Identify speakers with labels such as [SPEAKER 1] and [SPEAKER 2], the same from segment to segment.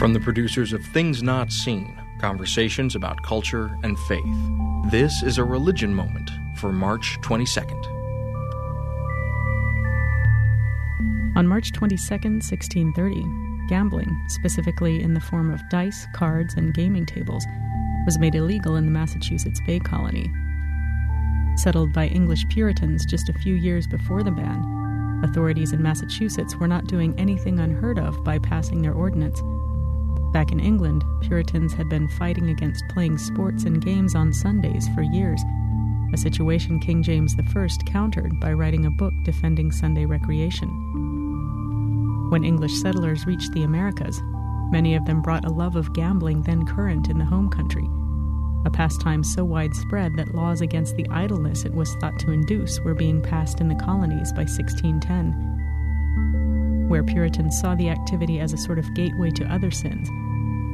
[SPEAKER 1] From the producers of Things Not Seen Conversations about Culture and Faith, this is a religion moment for March 22nd.
[SPEAKER 2] On March 22, 1630, gambling, specifically in the form of dice, cards, and gaming tables, was made illegal in the Massachusetts Bay Colony. Settled by English Puritans just a few years before the ban, authorities in Massachusetts were not doing anything unheard of by passing their ordinance. Back in England, Puritans had been fighting against playing sports and games on Sundays for years, a situation King James I countered by writing a book defending Sunday recreation. When English settlers reached the Americas, many of them brought a love of gambling then current in the home country, a pastime so widespread that laws against the idleness it was thought to induce were being passed in the colonies by 1610. Where Puritans saw the activity as a sort of gateway to other sins,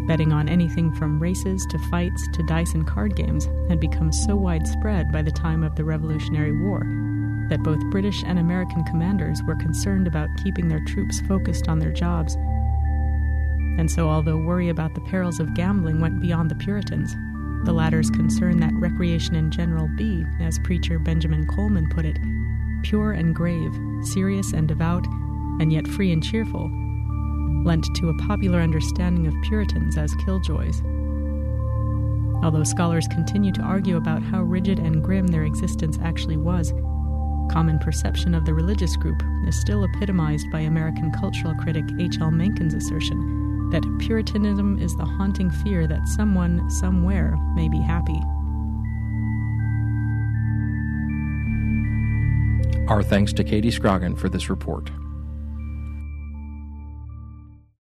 [SPEAKER 2] betting on anything from races to fights to dice and card games had become so widespread by the time of the Revolutionary War that both British and American commanders were concerned about keeping their troops focused on their jobs. And so, although worry about the perils of gambling went beyond the Puritans, the latter's concern that recreation in general be, as preacher Benjamin Colman put it, pure and grave, serious and devout, and yet free and cheerful, lent to a popular understanding of Puritans as killjoys. Although scholars continue to argue about how rigid and grim their existence actually was, common perception of the religious group is still epitomized by American cultural critic H.L. Mencken's assertion that Puritanism is the haunting fear that someone, somewhere, may be happy.
[SPEAKER 1] Our thanks to Katy Scrogin for this report.